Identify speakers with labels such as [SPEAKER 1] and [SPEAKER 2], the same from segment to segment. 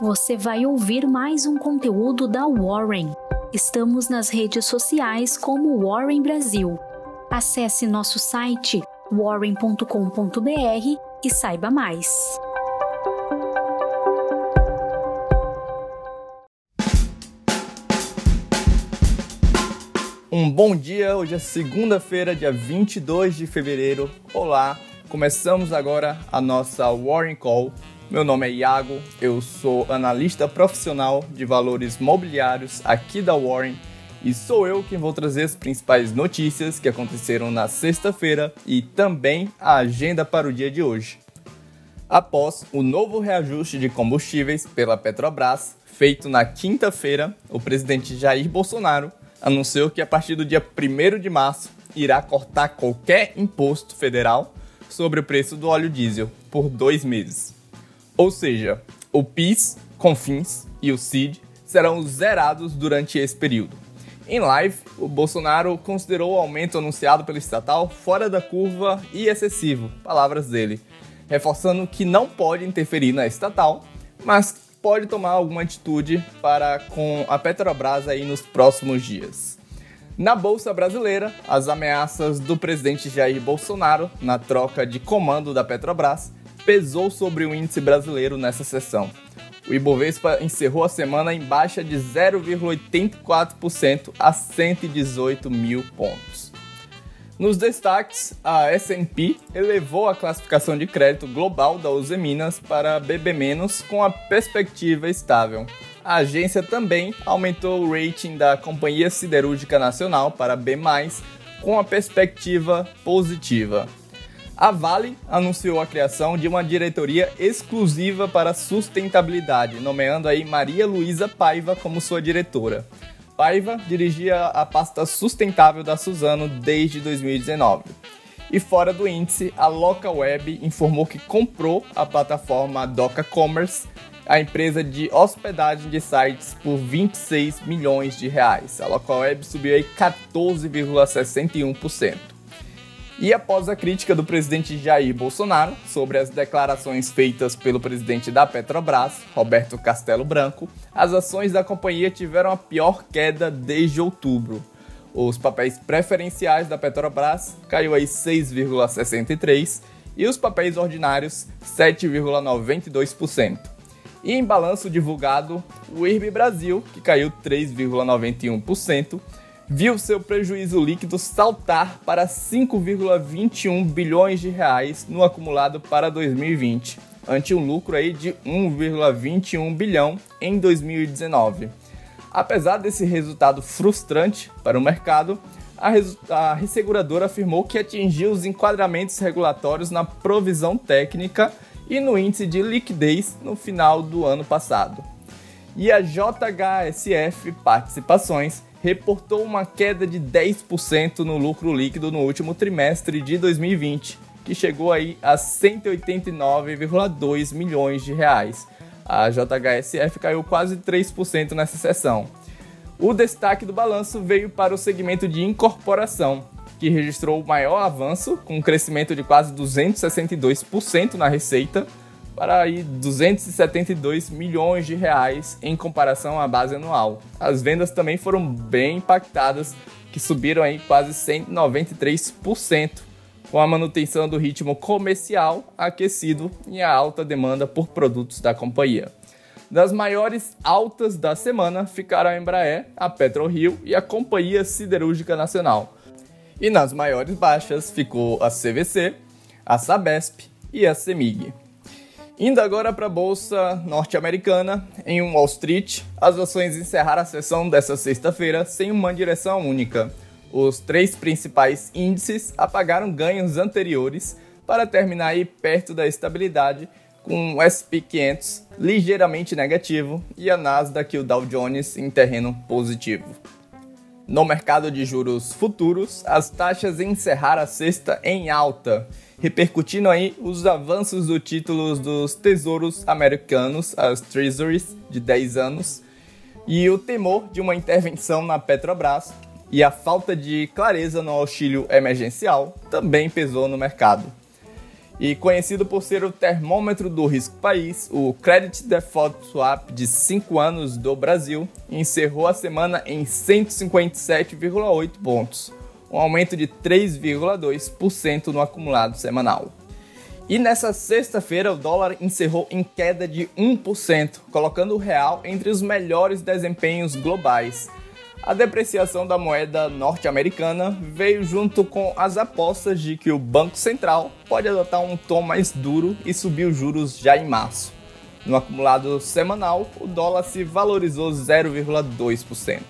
[SPEAKER 1] você vai ouvir mais um conteúdo da Warren. Estamos nas redes sociais como Warren Brasil. Acesse nosso site warren.com.br e saiba mais.
[SPEAKER 2] Um bom dia, hoje é segunda-feira, dia 22 de fevereiro. Olá, começamos agora a nossa Warren Call. Meu nome é Iago, eu sou analista profissional de valores mobiliários aqui da Warren e sou eu quem vou trazer as principais notícias que aconteceram na sexta-feira e também a agenda para o dia de hoje. Após o novo reajuste de combustíveis pela Petrobras, feito na quinta-feira, o presidente Jair Bolsonaro anunciou que a partir do dia 1 de março irá cortar qualquer imposto federal sobre o preço do óleo diesel por dois meses. Ou seja, o PIS, CONFINS e o CID serão zerados durante esse período. Em live, o Bolsonaro considerou o aumento anunciado pelo estatal fora da curva e excessivo, palavras dele, reforçando que não pode interferir na estatal, mas pode tomar alguma atitude para com a Petrobras aí nos próximos dias. Na Bolsa Brasileira, as ameaças do presidente Jair Bolsonaro na troca de comando da Petrobras pesou sobre o índice brasileiro nessa sessão. O Ibovespa encerrou a semana em baixa de 0,84% a 118 mil pontos. Nos destaques, a S&P elevou a classificação de crédito global da Uzi Minas para BB- com a perspectiva estável. A agência também aumentou o rating da Companhia Siderúrgica Nacional para B+, com a perspectiva positiva. A Vale anunciou a criação de uma diretoria exclusiva para sustentabilidade, nomeando aí Maria Luísa Paiva como sua diretora. Paiva dirigia a pasta sustentável da Suzano desde 2019. E fora do índice, a LocalWeb informou que comprou a plataforma Doca Commerce, a empresa de hospedagem de sites, por 26 milhões de reais. A LocalWeb subiu aí 14,61%. E após a crítica do presidente Jair Bolsonaro sobre as declarações feitas pelo presidente da Petrobras, Roberto Castelo Branco, as ações da companhia tiveram a pior queda desde outubro. Os papéis preferenciais da Petrobras caiu aí 6,63 e os papéis ordinários 7,92%. E em balanço divulgado, o IRB Brasil, que caiu 3,91%, viu seu prejuízo líquido saltar para 5,21 bilhões de reais no acumulado para 2020, ante um lucro aí de 1,21 bilhão em 2019. Apesar desse resultado frustrante para o mercado, a, a resseguradora afirmou que atingiu os enquadramentos regulatórios na provisão técnica e no índice de liquidez no final do ano passado. E a JHSF Participações reportou uma queda de 10% no lucro líquido no último trimestre de 2020, que chegou aí a 189,2 milhões de reais. A JHSF caiu quase 3% nessa sessão. O destaque do balanço veio para o segmento de incorporação, que registrou o maior avanço, com um crescimento de quase 262% na receita, para aí 272 milhões de reais em comparação à base anual. As vendas também foram bem impactadas, que subiram aí quase 193%, com a manutenção do ritmo comercial aquecido e a alta demanda por produtos da companhia. Das maiores altas da semana ficaram a Embraer, a PetroRio e a Companhia Siderúrgica Nacional. E nas maiores baixas ficou a CVC, a Sabesp e a Semig. Indo agora para a bolsa norte-americana, em Wall Street, as ações encerraram a sessão dessa sexta-feira sem uma direção única. Os três principais índices apagaram ganhos anteriores para terminar aí perto da estabilidade, com o S&P 500 ligeiramente negativo e a Nasdaq e o Dow Jones em terreno positivo. No mercado de juros futuros, as taxas encerraram a sexta em alta repercutindo aí os avanços do títulos dos tesouros americanos, as Treasuries de 10 anos, e o temor de uma intervenção na Petrobras e a falta de clareza no auxílio emergencial também pesou no mercado. E conhecido por ser o termômetro do risco país, o Credit Default Swap de 5 anos do Brasil encerrou a semana em 157,8 pontos, um aumento de 3,2% no acumulado semanal. E nessa sexta-feira, o dólar encerrou em queda de 1%, colocando o real entre os melhores desempenhos globais, a depreciação da moeda norte-americana veio junto com as apostas de que o Banco Central pode adotar um tom mais duro e subir os juros já em março. No acumulado semanal, o dólar se valorizou 0,2%.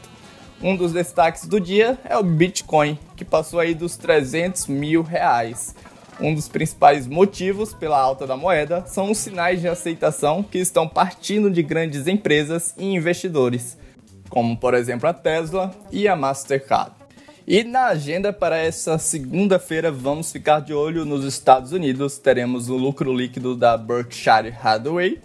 [SPEAKER 2] Um dos destaques do dia é o Bitcoin, que passou aí dos 300 mil reais. Um dos principais motivos pela alta da moeda são os sinais de aceitação que estão partindo de grandes empresas e investidores como por exemplo a Tesla e a Mastercard. E na agenda para essa segunda-feira vamos ficar de olho nos Estados Unidos, teremos o lucro líquido da Berkshire Hathaway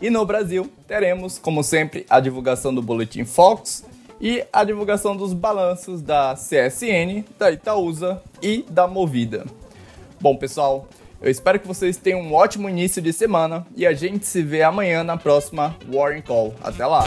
[SPEAKER 2] e no Brasil teremos, como sempre, a divulgação do Boletim Fox e a divulgação dos balanços da CSN, da Itaúsa e da Movida. Bom, pessoal, eu espero que vocês tenham um ótimo início de semana e a gente se vê amanhã na próxima Warren Call. Até lá!